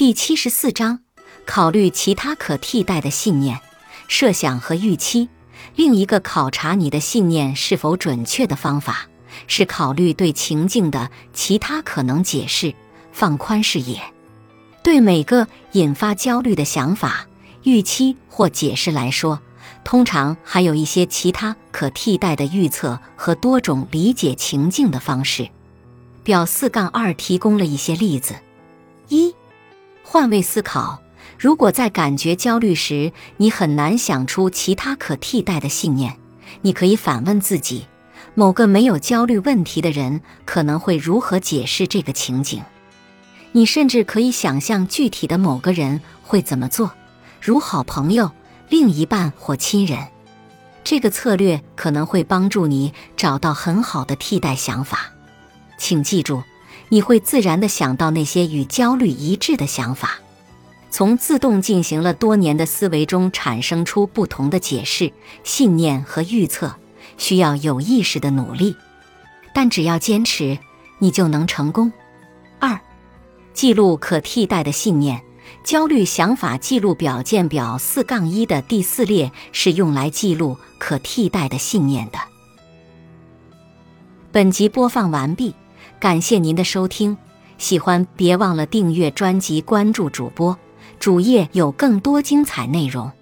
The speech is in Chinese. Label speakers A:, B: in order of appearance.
A: 第七十四章，考虑其他可替代的信念、设想和预期。另一个考察你的信念是否准确的方法，是考虑对情境的其他可能解释，放宽视野。对每个引发焦虑的想法、预期或解释来说，通常还有一些其他可替代的预测和多种理解情境的方式。表四杠二提供了一些例子：换位思考，如果在感觉焦虑时，你很难想出其他可替代的信念，你可以反问自己：某个没有焦虑问题的人可能会如何解释这个情景？你甚至可以想象具体的某个人会怎么做，如好朋友、另一半或亲人。这个策略可能会帮助你找到很好的替代想法。请记住。你会自然地想到那些与焦虑一致的想法，从自动进行了多年的思维中产生出不同的解释、信念和预测，需要有意识的努力，但只要坚持，你就能成功。二、记录可替代的信念。焦虑想法记录表见表四杠一的第四列是用来记录可替代的信念的。本集播放完毕。感谢您的收听，喜欢别忘了订阅专辑、关注主播，主页有更多精彩内容。